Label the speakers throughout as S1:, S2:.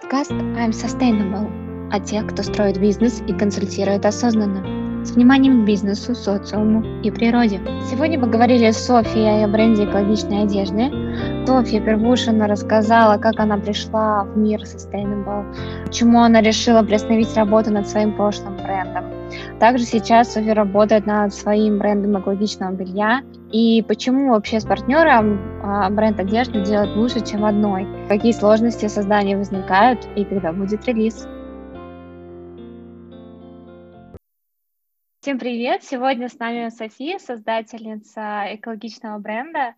S1: подкаст I'm Sustainable о тех, кто строит бизнес и консультирует осознанно, с вниманием к бизнесу, социуму и природе. Сегодня мы говорили с Софией о бренде экологичной одежды. Софья Первушина рассказала, как она пришла в мир Sustainable, почему она решила приостановить работу над своим прошлым брендом. Также сейчас Софья работает над своим брендом экологичного белья и почему вообще с партнером а, бренд одежды делать лучше, чем одной? Какие сложности создания возникают и когда будет релиз? Всем привет! Сегодня с нами София, создательница экологичного бренда.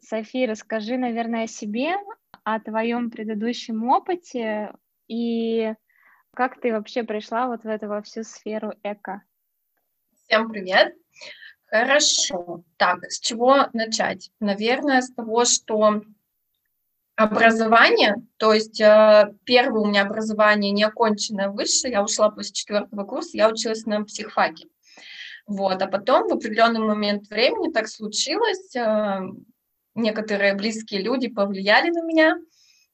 S1: София, расскажи, наверное, о себе, о твоем предыдущем опыте и как ты вообще пришла вот в эту во всю сферу эко.
S2: Всем привет! Хорошо. Так, с чего начать? Наверное, с того, что образование, то есть э, первое у меня образование не оконченное высшее, я ушла после четвертого курса, я училась на психфаке. Вот, а потом в определенный момент времени так случилось, э, некоторые близкие люди повлияли на меня,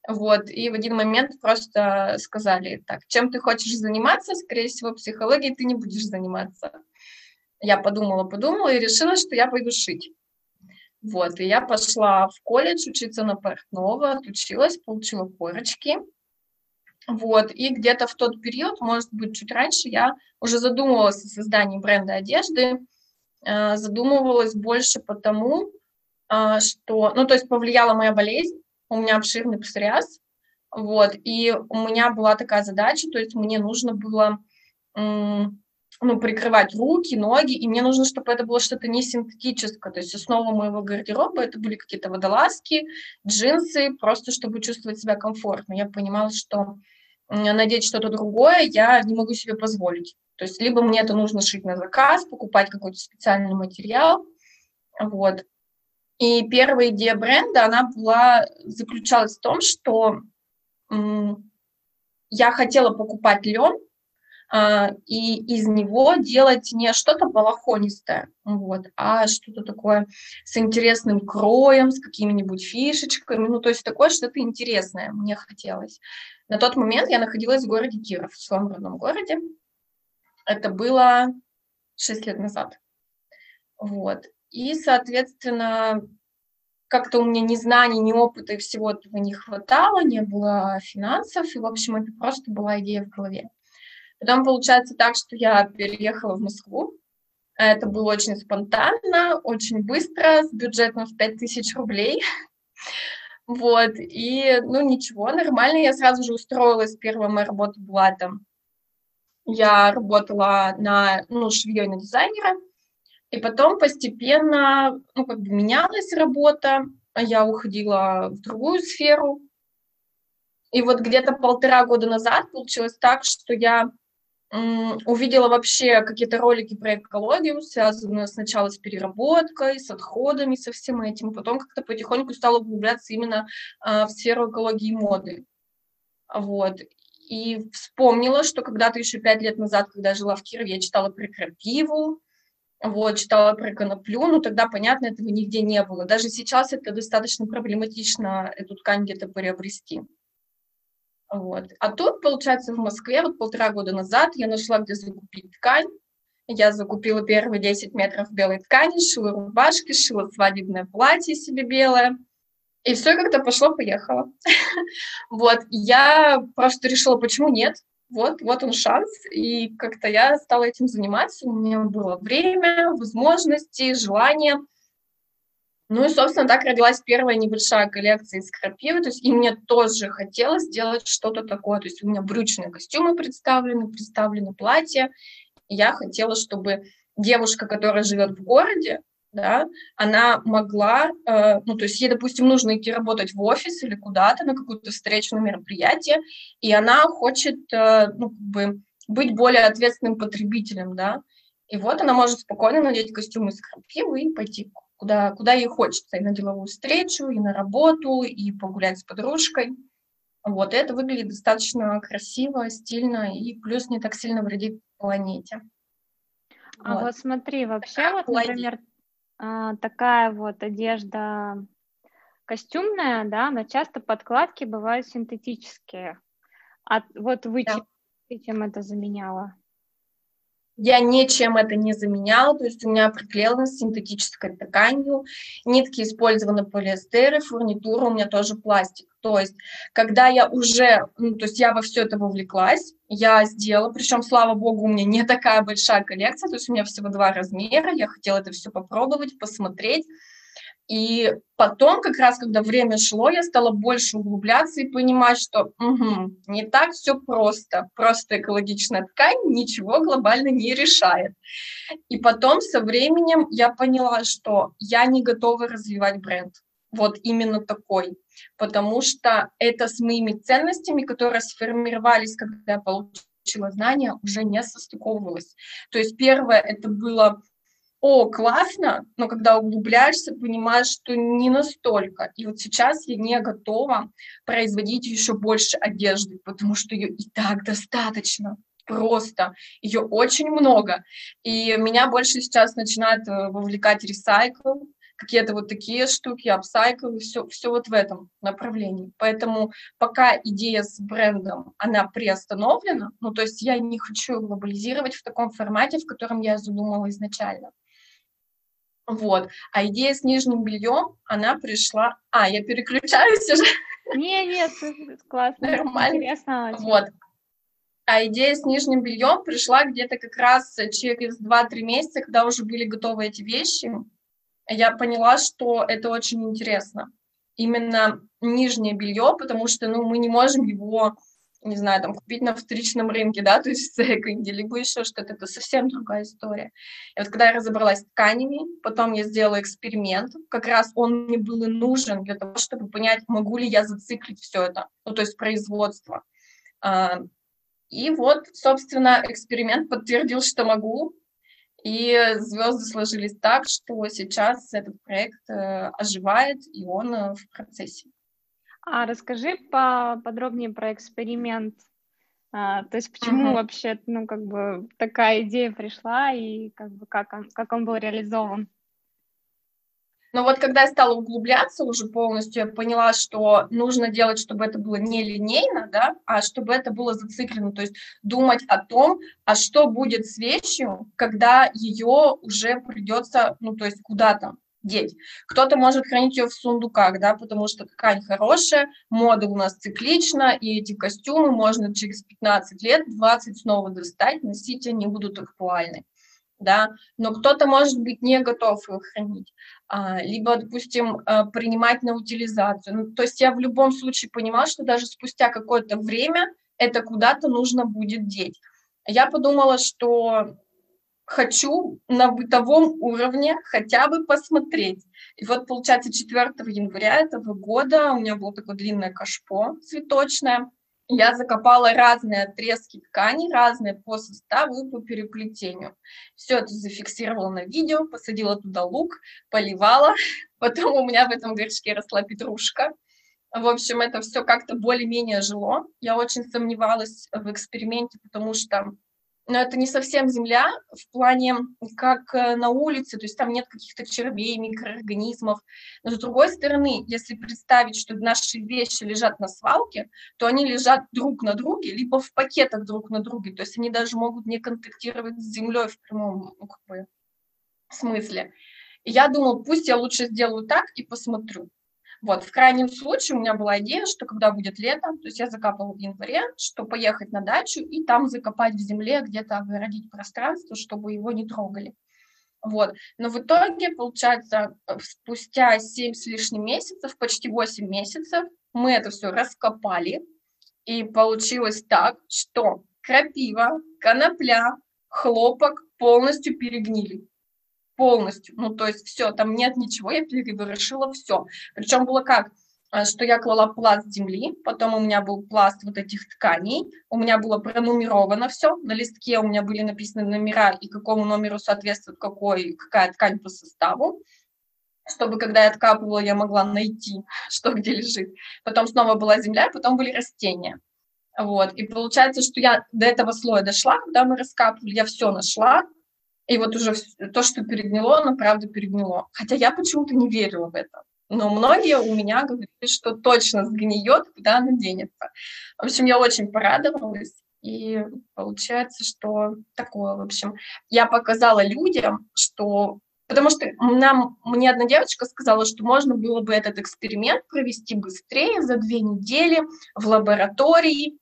S2: вот, и в один момент просто сказали, так, чем ты хочешь заниматься, скорее всего, психологией ты не будешь заниматься. Я подумала, подумала и решила, что я пойду шить. Вот, и я пошла в колледж учиться на портного, отучилась, получила корочки. Вот, и где-то в тот период, может быть, чуть раньше, я уже задумывалась о создании бренда одежды, э, задумывалась больше потому, э, что, ну, то есть повлияла моя болезнь, у меня обширный псориаз, вот, и у меня была такая задача, то есть мне нужно было ну, прикрывать руки, ноги, и мне нужно, чтобы это было что-то не синтетическое, то есть основа моего гардероба это были какие-то водолазки, джинсы, просто чтобы чувствовать себя комфортно. Я понимала, что надеть что-то другое я не могу себе позволить. То есть либо мне это нужно шить на заказ, покупать какой-то специальный материал, вот. И первая идея бренда, она была, заключалась в том, что я хотела покупать лен, и из него делать не что-то балахонистое, вот, а что-то такое с интересным кроем, с какими-нибудь фишечками, ну, то есть такое что-то интересное мне хотелось. На тот момент я находилась в городе Киров, в своем родном городе. Это было 6 лет назад. Вот. И, соответственно, как-то у меня ни знаний, ни опыта и всего этого не хватало, не было финансов, и, в общем, это просто была идея в голове. Потом получается так, что я переехала в Москву. Это было очень спонтанно, очень быстро, с бюджетом в 5000 рублей. Вот, и, ну, ничего, нормально, я сразу же устроилась, первая моя работа была там, я работала на, ну, швеей на дизайнера, и потом постепенно, ну, как бы менялась работа, я уходила в другую сферу, и вот где-то полтора года назад получилось так, что я увидела вообще какие-то ролики про экологию, связанные сначала с переработкой, с отходами, со всем этим, потом как-то потихоньку стала углубляться именно а, в сферу экологии и моды. Вот. И вспомнила, что когда-то еще пять лет назад, когда я жила в Кирове, я читала про крапиву, вот, читала про коноплю, но тогда, понятно, этого нигде не было. Даже сейчас это достаточно проблематично, эту ткань где-то приобрести. Вот. А тут, получается, в Москве вот полтора года назад я нашла, где закупить ткань. Я закупила первые 10 метров белой ткани, шила рубашки, шила свадебное платье себе белое. И все как-то пошло-поехало. Вот, я просто решила, почему нет? Вот, вот он шанс, и как-то я стала этим заниматься, у меня было время, возможности, желание – ну и, собственно, так родилась первая небольшая коллекция из крапивы, то есть и мне тоже хотелось сделать что-то такое, то есть у меня брючные костюмы представлены, представлены платья, и я хотела, чтобы девушка, которая живет в городе, да, она могла, э, ну, то есть ей, допустим, нужно идти работать в офис или куда-то на какую-то встречу, на мероприятие, и она хочет, э, ну, как бы быть более ответственным потребителем, да, и вот она может спокойно надеть костюм из крапивы и пойти куда, куда ей хочется, и на деловую встречу, и на работу, и погулять с подружкой. Вот, и это выглядит достаточно красиво, стильно, и плюс не так сильно вредит планете.
S1: А вот, вот смотри, вообще вот, например, а, такая вот одежда костюмная, да, но часто подкладки бывают синтетические. А вот вы да. чем это заменяло?
S2: Я ничем это не заменяла, то есть у меня приклеена с синтетической тканью, нитки использованы полиэстеры, фурнитура у меня тоже пластик. То есть, когда я уже, ну, то есть я во все это вовлеклась, я сделала, причем, слава богу, у меня не такая большая коллекция, то есть у меня всего два размера, я хотела это все попробовать, посмотреть, и потом, как раз, когда время шло, я стала больше углубляться и понимать, что угу, не так все просто. Просто экологичная ткань ничего глобально не решает. И потом со временем я поняла, что я не готова развивать бренд. Вот именно такой. Потому что это с моими ценностями, которые сформировались, когда я получила знания, уже не состыковывалось. То есть первое, это было о, классно, но когда углубляешься, понимаешь, что не настолько. И вот сейчас я не готова производить еще больше одежды, потому что ее и так достаточно. Просто ее очень много. И меня больше сейчас начинает э, вовлекать ресайкл, какие-то вот такие штуки, апсайкл, все, все вот в этом направлении. Поэтому пока идея с брендом, она приостановлена, ну, то есть я не хочу глобализировать в таком формате, в котором я задумала изначально. Вот. А идея с нижним бельем, она пришла... А, я переключаюсь уже.
S1: Не, нет, классно.
S2: Нормально. Интересно. Вот. А идея с нижним бельем пришла где-то как раз через 2-3 месяца, когда уже были готовы эти вещи. Я поняла, что это очень интересно. Именно нижнее белье, потому что ну, мы не можем его не знаю, там, купить на вторичном рынке, да, то есть секонде, либо еще что-то, это совсем другая история. И вот когда я разобралась с тканями, потом я сделала эксперимент, как раз он мне был и нужен для того, чтобы понять, могу ли я зациклить все это, ну, то есть производство. А, и вот, собственно, эксперимент подтвердил, что могу, и звезды сложились так, что сейчас этот проект э, оживает, и он э, в процессе.
S1: А расскажи поподробнее про эксперимент. А, то есть почему uh-huh. вообще, ну, как бы такая идея пришла и как бы как он, как он был реализован?
S2: Но вот когда я стала углубляться уже полностью, я поняла, что нужно делать, чтобы это было не линейно, да, а чтобы это было зациклено, то есть думать о том, а что будет с вещью, когда ее уже придется, ну, то есть куда-то деть. Кто-то может хранить ее в сундуках, да, потому что ткань хорошая, мода у нас циклична, и эти костюмы можно через 15 лет, 20 снова достать, носить они будут актуальны. Да, но кто-то, может быть, не готов ее хранить, а, либо, допустим, а, принимать на утилизацию. Ну, то есть я в любом случае понимала, что даже спустя какое-то время это куда-то нужно будет деть. Я подумала, что хочу на бытовом уровне хотя бы посмотреть. И вот, получается, 4 января этого года у меня было такое длинное кашпо цветочное. Я закопала разные отрезки ткани, разные по составу и по переплетению. Все это зафиксировала на видео, посадила туда лук, поливала. Потом у меня в этом горшке росла петрушка. В общем, это все как-то более-менее жило. Я очень сомневалась в эксперименте, потому что но это не совсем земля в плане как э, на улице, то есть там нет каких-то червей, микроорганизмов. Но с другой стороны, если представить, что наши вещи лежат на свалке, то они лежат друг на друге, либо в пакетах друг на друге, то есть они даже могут не контактировать с землей в прямом ну, как бы, смысле. И я думала, пусть я лучше сделаю так и посмотрю. Вот, в крайнем случае у меня была идея, что когда будет лето, то есть я закапывала в январе, что поехать на дачу и там закопать в земле, где-то огородить пространство, чтобы его не трогали. Вот. Но в итоге, получается, спустя 7 с лишним месяцев, почти 8 месяцев, мы это все раскопали, и получилось так, что крапива, конопля, хлопок полностью перегнили полностью. Ну, то есть все, там нет ничего, я переворошила все. Причем было как? А, что я клала пласт земли, потом у меня был пласт вот этих тканей, у меня было пронумеровано все, на листке у меня были написаны номера и какому номеру соответствует какой, какая ткань по составу, чтобы когда я откапывала, я могла найти, что где лежит. Потом снова была земля, потом были растения. Вот, и получается, что я до этого слоя дошла, когда мы раскапывали, я все нашла, и вот уже то, что перегнило, оно правда перегнило. Хотя я почему-то не верила в это. но многие у меня говорили, что точно сгниет, куда она денется. В общем, я очень порадовалась. И получается, что такое, в общем, я показала людям, что Потому что нам, мне одна девочка сказала, что можно было бы этот эксперимент провести быстрее, за две недели в лаборатории.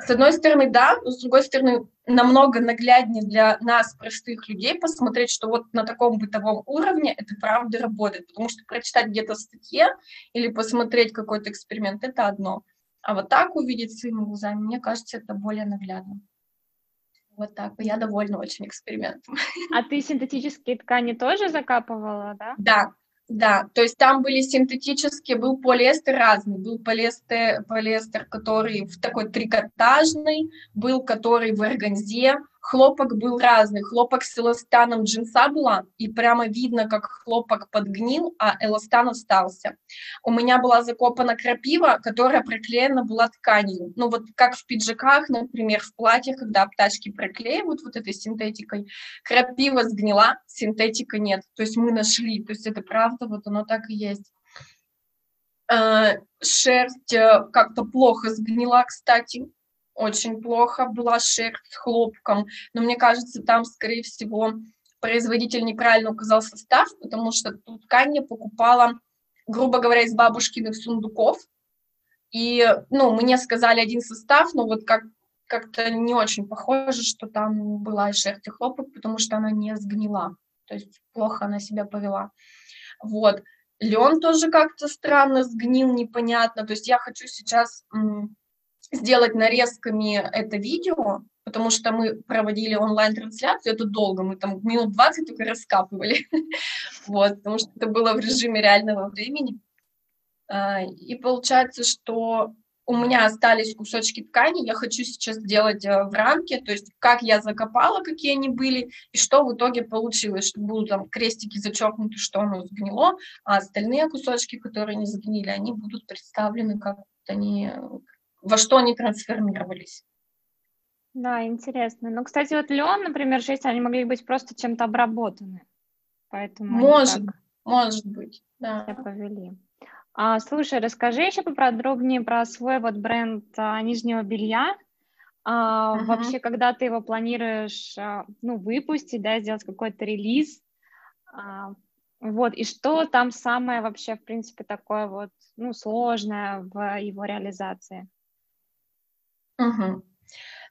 S2: С одной стороны, да, но с другой стороны, намного нагляднее для нас, простых людей, посмотреть, что вот на таком бытовом уровне это правда работает. Потому что прочитать где-то в статье или посмотреть какой-то эксперимент – это одно. А вот так увидеть своими глазами, мне кажется, это более наглядно. Вот так. Я довольна очень экспериментом.
S1: А ты синтетические ткани тоже закапывала, да?
S2: Да, да, то есть там были синтетические, был полиэстер разный, был полиэстер, полиэстер, который в такой трикотажный, был который в органзе, хлопок был разный. Хлопок с эластаном джинса была, и прямо видно, как хлопок подгнил, а эластан остался. У меня была закопана крапива, которая приклеена была тканью. Ну вот как в пиджаках, например, в платьях, когда обтачки приклеивают вот этой синтетикой, крапива сгнила, синтетика нет. То есть мы нашли, то есть это правда, вот оно так и есть э, шерсть э, как-то плохо сгнила, кстати, очень плохо была шерсть с хлопком, но мне кажется, там, скорее всего, производитель неправильно указал состав, потому что ту ткань я покупала, грубо говоря, из бабушкиных сундуков, и, ну, мне сказали один состав, но вот как как-то не очень похоже, что там была и шерсть и хлопок, потому что она не сгнила, то есть плохо она себя повела. Вот. Лен тоже как-то странно сгнил, непонятно. То есть я хочу сейчас сделать нарезками это видео, потому что мы проводили онлайн-трансляцию, это долго, мы там минут 20 только раскапывали, вот, потому что это было в режиме реального времени. А, и получается, что у меня остались кусочки ткани, я хочу сейчас сделать э, в рамке, то есть как я закопала, какие они были, и что в итоге получилось, что будут там крестики зачеркнуты, что оно сгнило, а остальные кусочки, которые не сгнили, они будут представлены как они во что они трансформировались.
S1: Да, интересно. Ну, кстати, вот лен, например, шесть, они могли быть просто чем-то обработаны. Поэтому
S2: может, так может быть, да.
S1: Повели. А, слушай, расскажи еще поподробнее про свой вот бренд а, нижнего белья. А, uh-huh. Вообще, когда ты его планируешь, а, ну, выпустить, да, сделать какой-то релиз, а, вот, и что там самое вообще, в принципе, такое вот, ну, сложное в его реализации?
S2: Угу.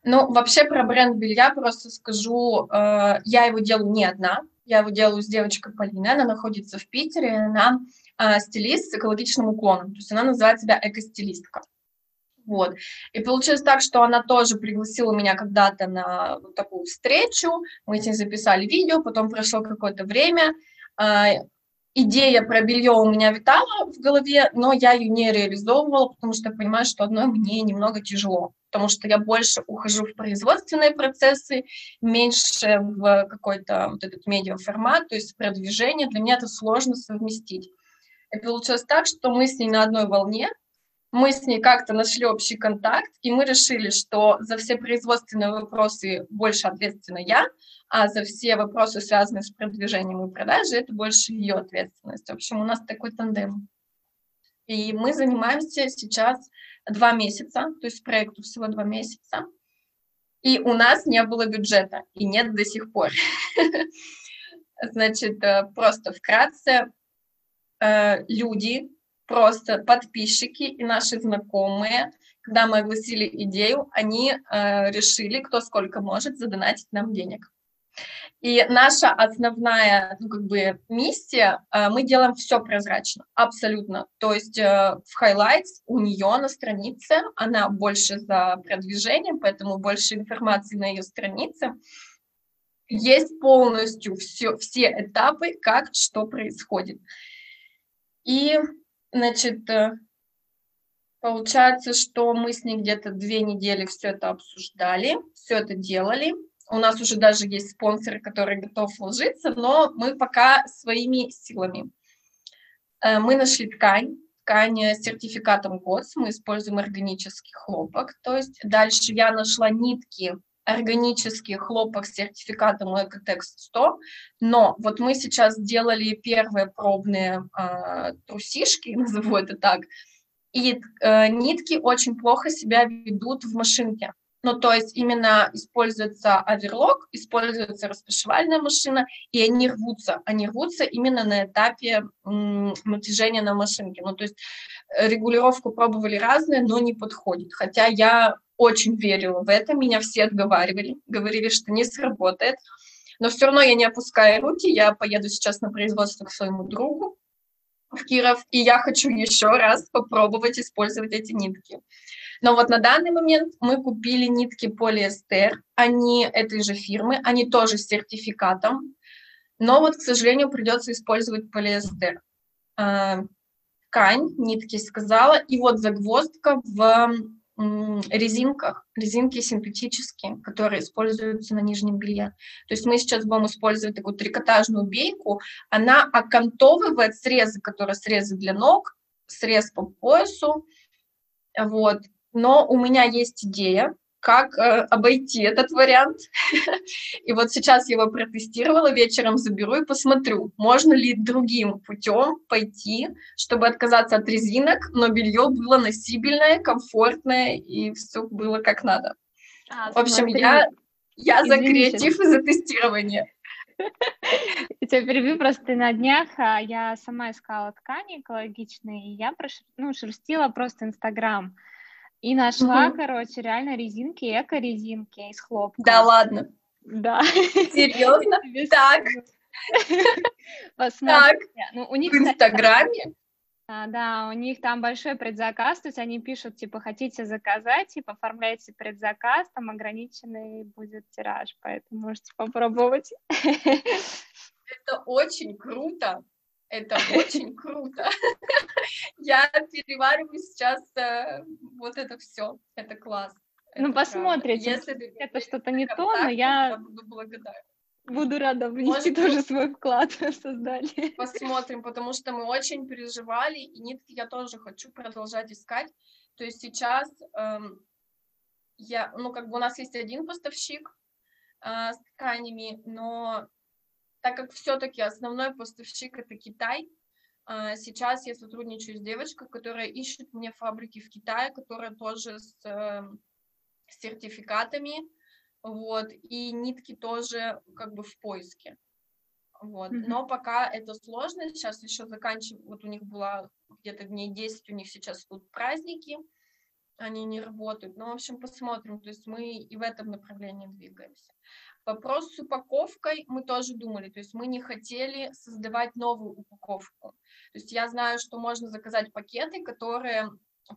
S2: Ну, вообще про бренд белья просто скажу, э, я его делаю не одна, я его делаю с девочкой Полиной, она находится в Питере, она э, стилист с экологичным уклоном, то есть она называет себя экостилистка. Вот. И получилось так, что она тоже пригласила меня когда-то на вот такую встречу, мы с ней записали видео, потом прошло какое-то время, э, идея про белье у меня витала в голове, но я ее не реализовывала, потому что я понимаю, что одной мне немного тяжело потому что я больше ухожу в производственные процессы, меньше в какой-то вот этот медиаформат, то есть продвижение. Для меня это сложно совместить. И получилось так, что мы с ней на одной волне, мы с ней как-то нашли общий контакт, и мы решили, что за все производственные вопросы больше ответственна я, а за все вопросы, связанные с продвижением и продажей, это больше ее ответственность. В общем, у нас такой тандем. И мы занимаемся сейчас два месяца, то есть проекту всего два месяца. И у нас не было бюджета, и нет до сих пор. Значит, э, просто вкратце, э, люди, просто подписчики и наши знакомые, когда мы огласили идею, они э, решили, кто сколько может, задонатить нам денег. И наша основная, ну, как бы, миссия, э, мы делаем все прозрачно, абсолютно. То есть э, в Highlights у нее на странице, она больше за продвижением, поэтому больше информации на ее странице. Есть полностью все, все этапы, как что происходит. И, значит, э, получается, что мы с ней где-то две недели все это обсуждали, все это делали, у нас уже даже есть спонсор, который готов вложиться, но мы пока своими силами. Э, мы нашли ткань, ткань с сертификатом ГОС, мы используем органический хлопок. То есть дальше я нашла нитки органический хлопок с сертификатом Экотекст 100, но вот мы сейчас сделали первые пробные э, трусишки, назову это так, и э, нитки очень плохо себя ведут в машинке. Ну, то есть именно используется оверлок, используется распашивальная машина, и они рвутся. Они рвутся именно на этапе натяжения на машинке. Ну, то есть э, регулировку пробовали разные, но не подходит. Хотя я очень верила в это, меня все отговаривали, говорили, что не сработает. Но все равно я не опускаю руки, я поеду сейчас на производство к своему другу в Киров, и я хочу еще раз попробовать использовать эти нитки. Но вот на данный момент мы купили нитки полиэстер, они этой же фирмы, они тоже с сертификатом, но вот, к сожалению, придется использовать полиэстер. А, ткань, нитки сказала, и вот загвоздка в резинках, резинки синтетические, которые используются на нижнем белье. То есть мы сейчас будем использовать такую трикотажную бейку, она окантовывает срезы, которые срезы для ног, срез по поясу, вот, но у меня есть идея, как э, обойти этот вариант. и вот сейчас я его протестировала, вечером заберу и посмотрю, можно ли другим путем пойти, чтобы отказаться от резинок, но белье было носибельное, комфортное и все было как надо. А, В общем, смотри. я, я за креатив и за тестирование.
S1: Тебя перебью, просто на днях а, я сама искала ткани экологичные, и я ну, шерстила просто Инстаграм. И нашла, угу. короче, реально резинки, эко-резинки из хлопка.
S2: Да ладно?
S1: Да.
S2: Серьезно? Так.
S1: Посмотри. Ну,
S2: у них, в Инстаграме?
S1: А, да, у них там большой предзаказ, то есть они пишут, типа, хотите заказать, типа, оформляйте предзаказ, там ограниченный будет тираж, поэтому можете попробовать.
S2: Это очень круто. Это очень круто. Я перевариваю сейчас э, вот это все. Это класс.
S1: Ну, посмотрим. Если это что-то не то, но я
S2: буду благодарна.
S1: Буду рада внести тоже свой вклад в создание.
S2: Посмотрим, потому что мы очень переживали, и нитки я тоже хочу продолжать искать. То есть сейчас эм, я, ну, как бы у нас есть один поставщик э, с тканями, но так как все-таки основной поставщик это Китай, а, сейчас я сотрудничаю с девочкой, которая ищет мне фабрики в Китае, которая тоже с эм, сертификатами, вот, и нитки тоже как бы в поиске. Вот. Mm-hmm. Но пока это сложно, сейчас еще заканчиваю, вот у них было где-то дней 10, у них сейчас тут праздники, они не работают. Ну, в общем, посмотрим, то есть мы и в этом направлении двигаемся. Вопрос с упаковкой мы тоже думали, то есть мы не хотели создавать новую упаковку. То есть я знаю, что можно заказать пакеты, которые,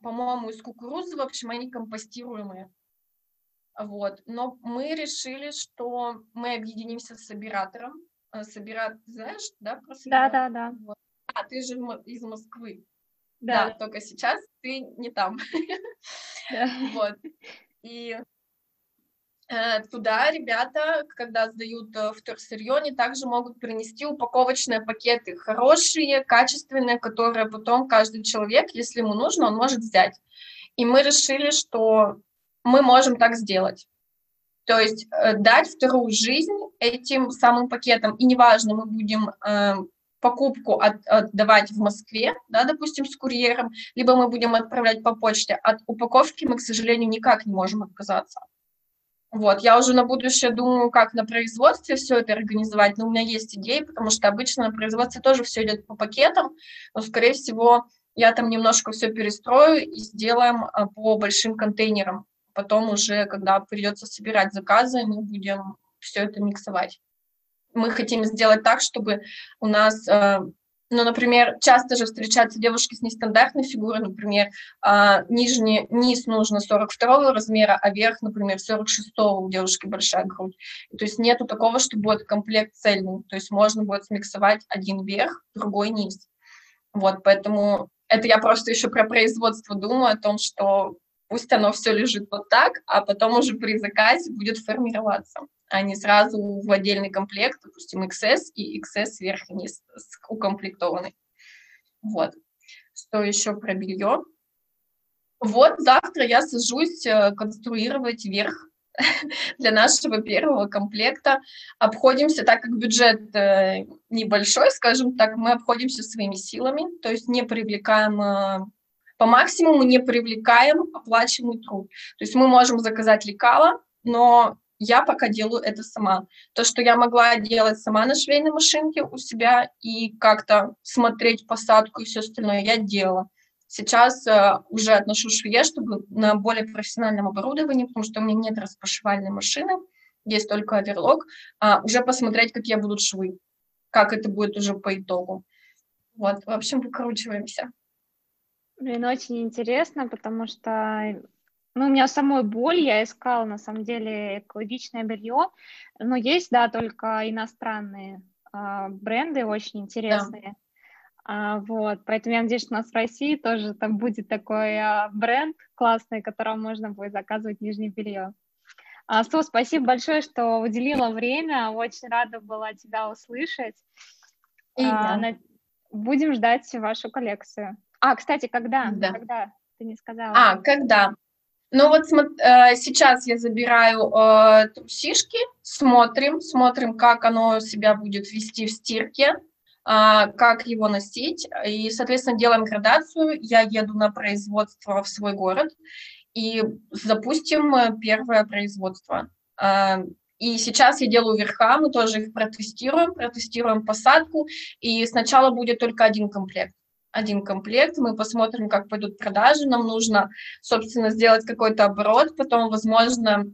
S2: по-моему, из кукурузы, в общем, они компостируемые. Вот. Но мы решили, что мы объединимся с собиратором. Э, Собират, знаешь, да?
S1: Про да, да, да.
S2: Вот. А, ты же из Москвы.
S1: Да.
S2: да, только сейчас ты не там. Да. Вот. И Э, туда ребята, когда сдают э, вторсырье, они также могут принести упаковочные пакеты, хорошие, качественные, которые потом каждый человек, если ему нужно, он может взять. И мы решили, что мы можем так сделать. То есть э, дать вторую жизнь этим самым пакетам. И неважно, мы будем покупку от, отдавать в Москве, да, допустим, с курьером, либо мы будем отправлять по почте. От упаковки мы, к сожалению, никак не можем отказаться. Вот, я уже на будущее думаю, как на производстве все это организовать, но у меня есть идеи, потому что обычно на производстве тоже все идет по пакетам, но, скорее всего, я там немножко все перестрою и сделаем а, по большим контейнерам. Потом уже, когда придется собирать заказы, мы будем все это миксовать. Мы хотим сделать так, чтобы у нас а, ну, например, часто же встречаются девушки с нестандартной фигурой, например, а, нижний, низ нужно 42 размера, а верх, например, 46 у девушки большая грудь. То есть нету такого, что будет комплект цельный, то есть можно будет смиксовать один верх, другой низ. Вот, поэтому это я просто еще про производство думаю, о том, что пусть оно все лежит вот так, а потом уже при заказе будет формироваться а не сразу в отдельный комплект, допустим, XS и XS вниз укомплектованы. Вот. Что еще про белье? Вот завтра я сажусь э, конструировать верх для нашего первого комплекта. Обходимся, так как бюджет э, небольшой, скажем так, мы обходимся своими силами, то есть не привлекаем э, по максимуму не привлекаем оплачиваемый труд. То есть мы можем заказать лекала, но я пока делаю это сама. То, что я могла делать сама на швейной машинке у себя и как-то смотреть посадку и все остальное, я делала. Сейчас э, уже отношу швее, чтобы на более профессиональном оборудовании, потому что у меня нет распашивальной машины, есть только оверлок, а, уже посмотреть, какие будут швы, как это будет уже по итогу. Вот, в общем, выкручиваемся.
S1: Блин, очень интересно, потому что ну, у меня самой боль, я искала, на самом деле, экологичное белье, но есть, да, только иностранные э, бренды очень интересные. Да. А, вот, поэтому я надеюсь, что у нас в России тоже там будет такой а, бренд классный, которым можно будет заказывать нижнее белье. А, Сто, спасибо большое, что уделила время, очень рада была тебя услышать. И а, на... Будем ждать вашу коллекцию. А, кстати, когда? Да. Когда? Ты не сказала.
S2: А, когда? Ну вот э, сейчас я забираю э, трусишки, смотрим, смотрим, как оно себя будет вести в стирке, э, как его носить, и, соответственно, делаем градацию. Я еду на производство в свой город и запустим э, первое производство. Э, и сейчас я делаю верха, мы тоже их протестируем, протестируем посадку, и сначала будет только один комплект один комплект, мы посмотрим, как пойдут продажи, нам нужно, собственно, сделать какой-то оборот, потом, возможно,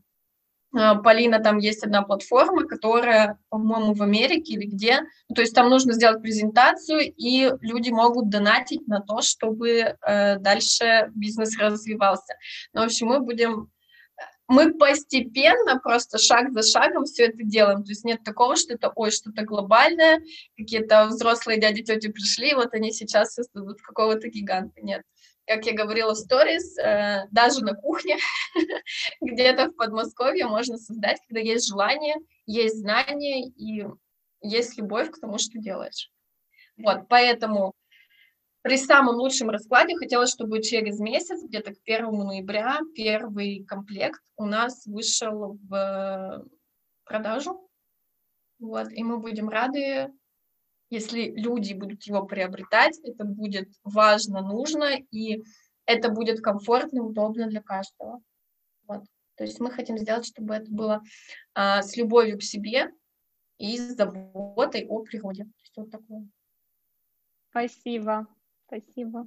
S2: э, Полина, там есть одна платформа, которая, по-моему, в Америке или где, то есть там нужно сделать презентацию, и люди могут донатить на то, чтобы э, дальше бизнес развивался. Ну, в общем, мы будем мы постепенно, просто шаг за шагом все это делаем. То есть нет такого, что это, ой, что-то глобальное, какие-то взрослые дяди, тети пришли, вот они сейчас создадут какого-то гиганта. Нет. Как я говорила в сторис, э, даже на кухне, где-то в Подмосковье можно создать, когда есть желание, есть знания и есть любовь к тому, что делаешь. Вот, поэтому при самом лучшем раскладе хотелось, чтобы через месяц, где-то к 1 ноября, первый комплект у нас вышел в продажу. Вот, и мы будем рады, если люди будут его приобретать, это будет важно, нужно, и это будет комфортно, удобно для каждого. Вот. То есть мы хотим сделать, чтобы это было а, с любовью к себе и с заботой о природе. То вот такое.
S1: Спасибо. Спасибо.